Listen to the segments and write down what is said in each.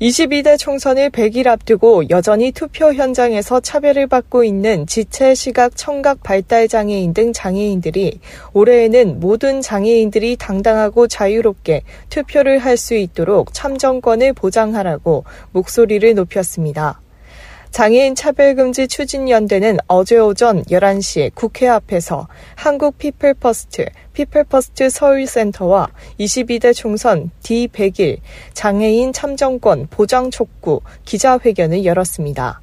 22대 총선을 100일 앞두고 여전히 투표 현장에서 차별을 받고 있는 지체, 시각, 청각, 발달 장애인 등 장애인들이 올해에는 모든 장애인들이 당당하고 자유롭게 투표를 할 수 있도록 참정권을 보장하라고 목소리를 높였습니다. 장애인 차별금지 추진연대는 어제 오전 11시 국회 앞에서 한국 피플퍼스트, 피플퍼스트 서울센터와 22대 총선 D100일 장애인 참정권 보장 촉구 기자회견을 열었습니다.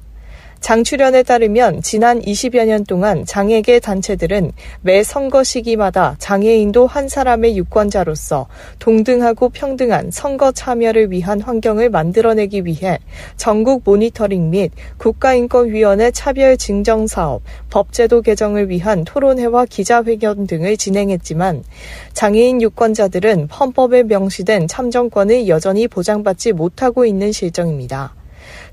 장출연에 따르면 지난 20여 년 동안 장애계 단체들은 매 선거 시기마다 장애인도 한 사람의 유권자로서 동등하고 평등한 선거 참여를 위한 환경을 만들어내기 위해 전국 모니터링 및 국가인권위원회 차별 증정 사업, 법제도 개정을 위한 토론회와 기자회견 등을 진행했지만 장애인 유권자들은 헌법에 명시된 참정권을 여전히 보장받지 못하고 있는 실정입니다.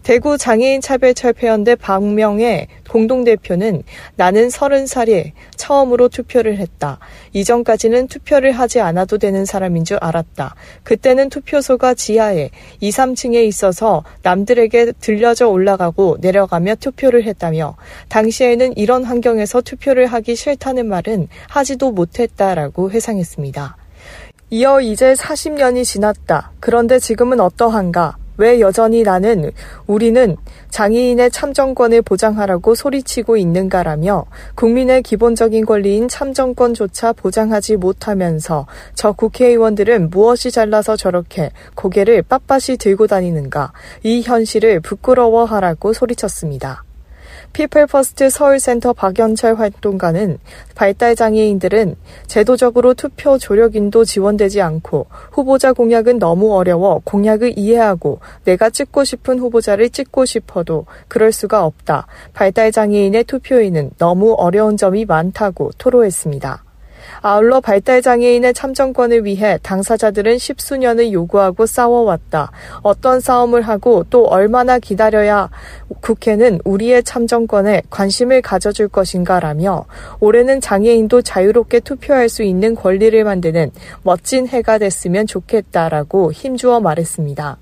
대구 장애인 차별 철폐연대 박명의 공동대표는 나는 30살에 처음으로 투표를 했다. 이전까지는 투표를 하지 않아도 되는 사람인 줄 알았다. 그때는 투표소가 지하에 2, 3층에 있어서 남들에게 들려져 올라가고 내려가며 투표를 했다며 당시에는 이런 환경에서 투표를 하기 싫다는 말은 하지도 못했다라고 회상했습니다. 이어 이제 40년이 지났다. 그런데 지금은 어떠한가? 왜 여전히 나는 우리는 장애인의 참정권을 보장하라고 소리치고 있는가라며 국민의 기본적인 권리인 참정권조차 보장하지 못하면서 저 국회의원들은 무엇이 잘나서 저렇게 고개를 빳빳이 들고 다니는가 이 현실을 부끄러워하라고 소리쳤습니다. 피플퍼스트 서울센터 박연철 활동가는 발달 장애인들은 제도적으로 투표 조력인도 지원되지 않고 후보자 공약은 너무 어려워 공약을 이해하고 내가 찍고 싶은 후보자를 찍고 싶어도 그럴 수가 없다. 발달 장애인의 투표에는 너무 어려운 점이 많다고 토로했습니다. 아울러 발달장애인의 참정권을 위해 당사자들은 십수년을 요구하고 싸워왔다. 어떤 싸움을 하고 또 얼마나 기다려야 국회는 우리의 참정권에 관심을 가져줄 것인가라며 올해는 장애인도 자유롭게 투표할 수 있는 권리를 만드는 멋진 해가 됐으면 좋겠다라고 힘주어 말했습니다.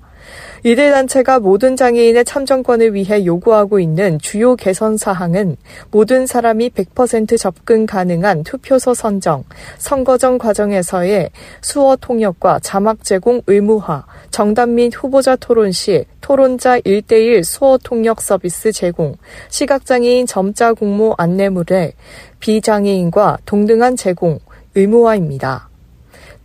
이들 단체가 모든 장애인의 참정권을 위해 요구하고 있는 주요 개선 사항은 모든 사람이 100% 접근 가능한 투표소 선정, 선거전 과정에서의 수어 통역과 자막 제공 의무화, 정답 및 후보자 토론 시 토론자 1대1 수어 통역 서비스 제공, 시각장애인 점자 공모 안내물에 비장애인과 동등한 제공, 의무화입니다.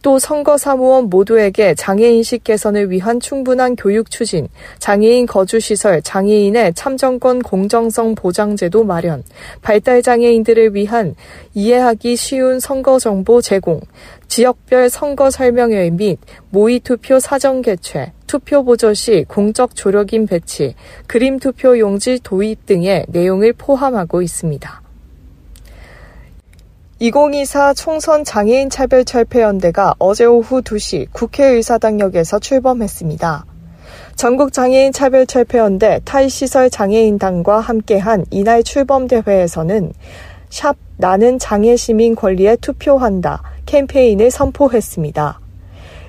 또 선거 사무원 모두에게 장애인식 개선을 위한 충분한 교육 추진, 장애인 거주시설, 장애인의 참정권 공정성 보장제도 마련, 발달 장애인들을 위한 이해하기 쉬운 선거 정보 제공, 지역별 선거 설명회 및 모의 투표 사전 개최, 투표 보조 시 공적 조력인 배치, 그림 투표 용지 도입 등의 내용을 포함하고 있습니다. 2024 총선 장애인 차별 철폐연대가 어제 오후 2시 국회의사당역에서 출범했습니다. 전국 장애인 차별 철폐연대 타이시설 장애인당과 함께한 이날 출범 대회에서는 샵 나는 장애 시민 권리에 투표한다 캠페인을 선포했습니다.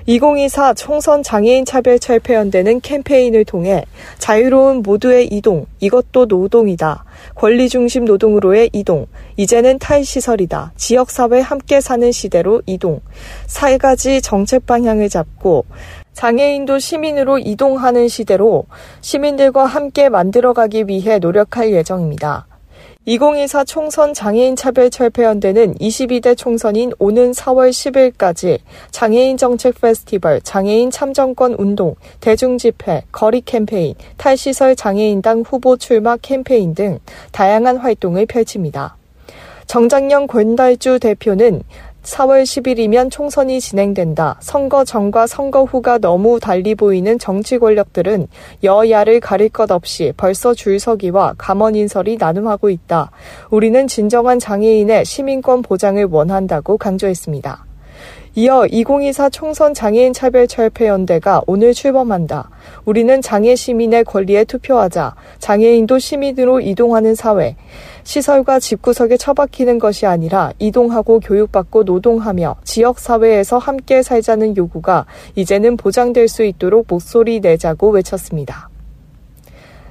2024 총선 장애인 차별 철폐연대는 캠페인을 통해 자유로운 모두의 이동, 이것도 노동이다. 권리 중심 노동으로의 이동, 이제는 탈시설이다. 지역사회 함께 사는 시대로 이동. 세 가지 정책 방향을 잡고 장애인도 시민으로 이동하는 시대로 시민들과 함께 만들어가기 위해 노력할 예정입니다. 2024 총선 장애인 차별 철폐연대는 22대 총선인 오는 4월 10일까지 장애인 정책 페스티벌, 장애인 참정권 운동, 대중집회, 거리 캠페인, 탈시설 장애인당 후보 출마 캠페인 등 다양한 활동을 펼칩니다. 정장영 권달주 대표는 4월 10일이면 총선이 진행된다. 선거 전과 선거 후가 너무 달리 보이는 정치 권력들은 여야를 가릴 것 없이 벌써 줄서기와 감원 인설이 나눔하고 있다. 우리는 진정한 장애인의 시민권 보장을 원한다고 강조했습니다. 이어 2024 총선 장애인 차별 철폐 연대가 오늘 출범한다. 우리는 장애 시민의 권리에 투표하자. 장애인도 시민으로 이동하는 사회. 시설과 집구석에 처박히는 것이 아니라 이동하고 교육받고 노동하며 지역 사회에서 함께 살자는 요구가 이제는 보장될 수 있도록 목소리 내자고 외쳤습니다.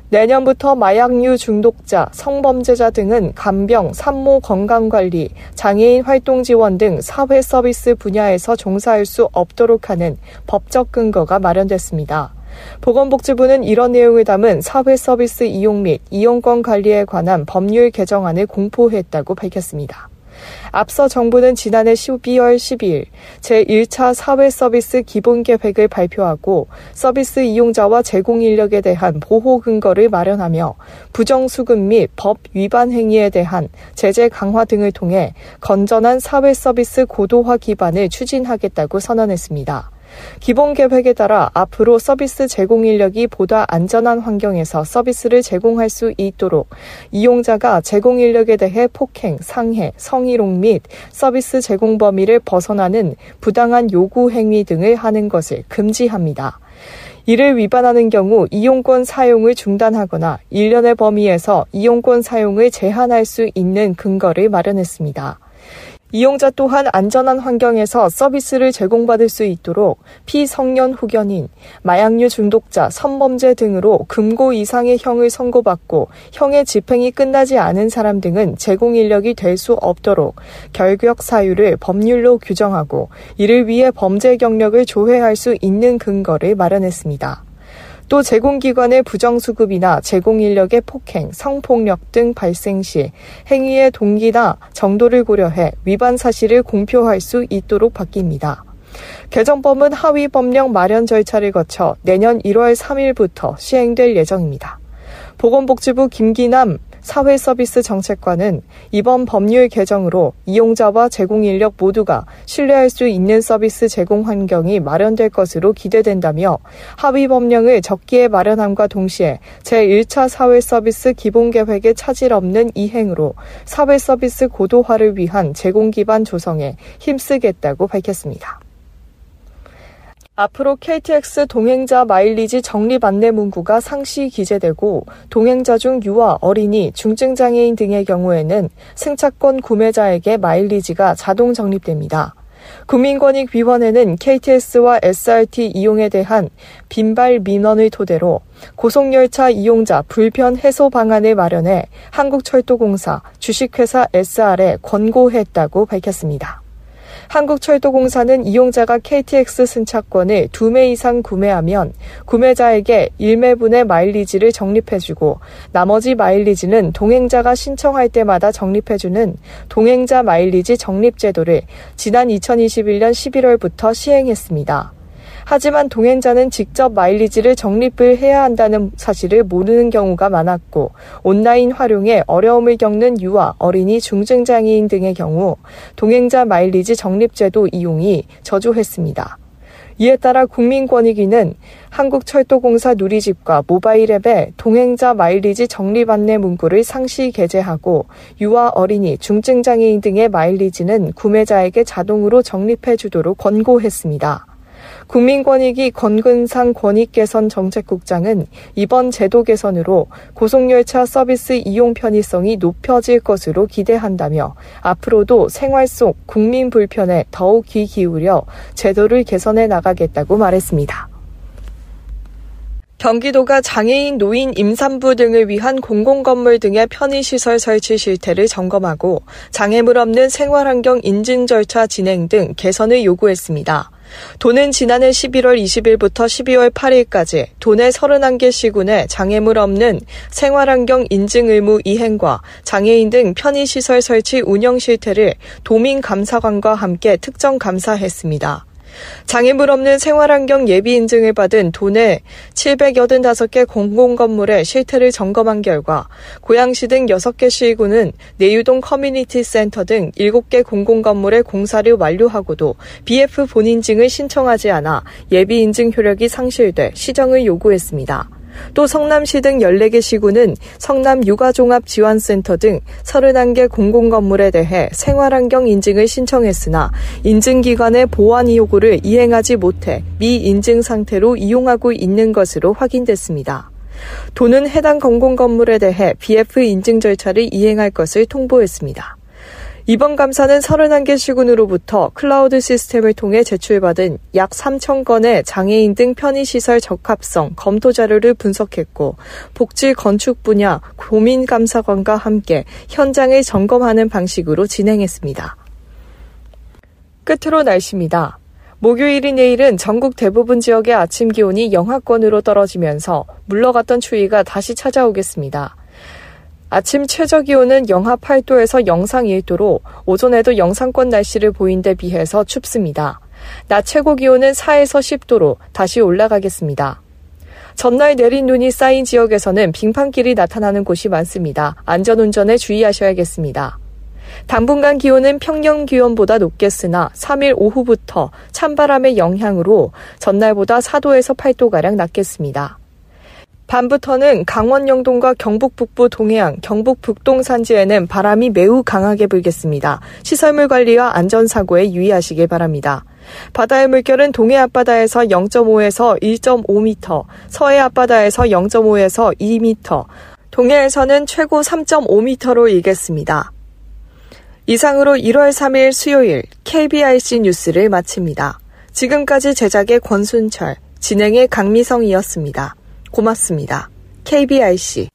내년부터 마약류 중독자, 성범죄자 등은 간병, 산모 건강관리, 장애인 활동 지원 등 사회 서비스 분야에서 종사할 수 없도록 하는 법적 근거가 마련됐습니다. 보건복지부는 이런 내용을 담은 사회 서비스 이용 및 이용권 관리에 관한 법률 개정안을 공포했다고 밝혔습니다. 앞서 정부는 지난해 12월 12일 제1차 사회 서비스 기본 계획을 발표하고 서비스 이용자와 제공 인력에 대한 보호 근거를 마련하며 부정 수급 및 법 위반 행위에 대한 제재 강화 등을 통해 건전한 사회 서비스 고도화 기반을 추진하겠다고 선언했습니다. 기본 계획에 따라 앞으로 서비스 제공 인력이 보다 안전한 환경에서 서비스를 제공할 수 있도록 이용자가 제공 인력에 대해 폭행, 상해, 성희롱 및 서비스 제공 범위를 벗어나는 부당한 요구 행위 등을 하는 것을 금지합니다. 이를 위반하는 경우 이용권 사용을 중단하거나 1년의 범위에서 이용권 사용을 제한할 수 있는 근거를 마련했습니다. 이용자 또한 안전한 환경에서 서비스를 제공받을 수 있도록 피성년 후견인, 마약류 중독자, 선범죄 등으로 금고 이상의 형을 선고받고 형의 집행이 끝나지 않은 사람 등은 제공 인력이 될 수 없도록 결격 사유를 법률로 규정하고 이를 위해 범죄 경력을 조회할 수 있는 근거를 마련했습니다. 또 제공기관의 부정수급이나 제공인력의 폭행, 성폭력 등 발생 시 행위의 동기나 정도를 고려해 위반 사실을 공표할 수 있도록 바뀝니다. 개정법은 하위 법령 마련 절차를 거쳐 내년 1월 3일부터 시행될 예정입니다. 보건복지부 김기남 사회서비스 정책관은 이번 법률 개정으로 이용자와 제공 인력 모두가 신뢰할 수 있는 서비스 제공 환경이 마련될 것으로 기대된다며 합의 법령을 적기에 마련함과 동시에 제1차 사회서비스 기본계획에 차질 없는 이행으로 사회서비스 고도화를 위한 제공 기반 조성에 힘쓰겠다고 밝혔습니다. 앞으로 KTX 동행자 마일리지 적립 안내 문구가 상시 기재되고 동행자 중 유아, 어린이, 중증장애인 등의 경우에는 승차권 구매자에게 마일리지가 자동 적립됩니다. 국민권익위원회는 KTX와 SRT 이용에 대한 빈발 민원을 토대로 고속열차 이용자 불편 해소 방안을 마련해 한국철도공사, 주식회사 SR에 권고했다고 밝혔습니다. 한국철도공사는 이용자가 KTX 승차권을 두매 이상 구매하면 구매자에게 1매분의 마일리지를 적립해주고 나머지 마일리지는 동행자가 신청할 때마다 적립해주는 동행자 마일리지 적립제도를 지난 2021년 11월부터 시행했습니다. 하지만 동행자는 직접 마일리지를 적립을 해야 한다는 사실을 모르는 경우가 많았고 온라인 활용에 어려움을 겪는 유아, 어린이, 중증장애인 등의 경우 동행자 마일리지 적립제도 이용이 저조했습니다. 이에 따라 국민권익위는 한국철도공사 누리집과 모바일 앱에 동행자 마일리지 적립 안내 문구를 상시 게재하고 유아 어린이, 중증장애인 등의 마일리지는 구매자에게 자동으로 적립해 주도록 권고했습니다. 국민권익위 권근상 권익개선 정책국장은 이번 제도 개선으로 고속열차 서비스 이용 편의성이 높여질 것으로 기대한다며 앞으로도 생활 속 국민 불편에 더욱 귀 기울여 제도를 개선해 나가겠다고 말했습니다. 경기도가 장애인 노인 임산부 등을 위한 공공건물 등의 편의시설 설치 실태를 점검하고 장애물 없는 생활환경 인증 절차 진행 등 개선을 요구했습니다. 도는 지난해 11월 20일부터 12월 8일까지 도내 31개 시군에 장애물 없는 생활환경 인증 의무 이행과 장애인 등 편의시설 설치 운영 실태를 도민감사관과 함께 특정 감사했습니다. 장애물 없는 생활환경 예비 인증을 받은 도내 785개 공공건물의 실태를 점검한 결과 고양시 등 6개 시군은 내유동 커뮤니티 센터 등 7개 공공건물의 공사를 완료하고도 BF 본인증을 신청하지 않아 예비 인증 효력이 상실돼 시정을 요구했습니다. 또 성남시 등 14개 시구는 성남 육아종합지원센터 등 31개 공공건물에 대해 생활환경 인증을 신청했으나 인증기관의 보완 요구를 이행하지 못해 미인증 상태로 이용하고 있는 것으로 확인됐습니다. 도는 해당 공공건물에 대해 BF 인증 절차를 이행할 것을 통보했습니다. 이번 감사는 31개 시군으로부터 클라우드 시스템을 통해 제출받은 약 3천 건의 장애인 등 편의시설 적합성 검토 자료를 분석했고 복지 건축 분야 고민 감사관과 함께 현장을 점검하는 방식으로 진행했습니다. 끝으로 날씨입니다. 목요일인 내일은 전국 대부분 지역의 아침 기온이 영하권으로 떨어지면서 물러갔던 추위가 다시 찾아오겠습니다. 아침 최저 기온은 영하 8도에서 영상 1도로 오전에도 영상권 날씨를 보인 데 비해서 춥습니다. 낮 최고 기온은 4에서 10도로 다시 올라가겠습니다. 전날 내린 눈이 쌓인 지역에서는 빙판길이 나타나는 곳이 많습니다. 안전운전에 주의하셔야겠습니다. 당분간 기온은 평년 기온보다 높겠으나 3일 오후부터 찬바람의 영향으로 전날보다 4도에서 8도가량 낮겠습니다. 밤부터는 강원 영동과 경북 북부 동해안, 경북 북동 산지에는 바람이 매우 강하게 불겠습니다. 시설물 관리와 안전사고에 유의하시길 바랍니다. 바다의 물결은 동해 앞바다에서 0.5에서 1.5m, 서해 앞바다에서 0.5에서 2m, 동해에서는 최고 3.5m로 일겠습니다. 이상으로 1월 3일 수요일 KBRC 뉴스를 마칩니다. 지금까지 제작의 권순철, 진행의 강미성이었습니다. 고맙습니다. KBRC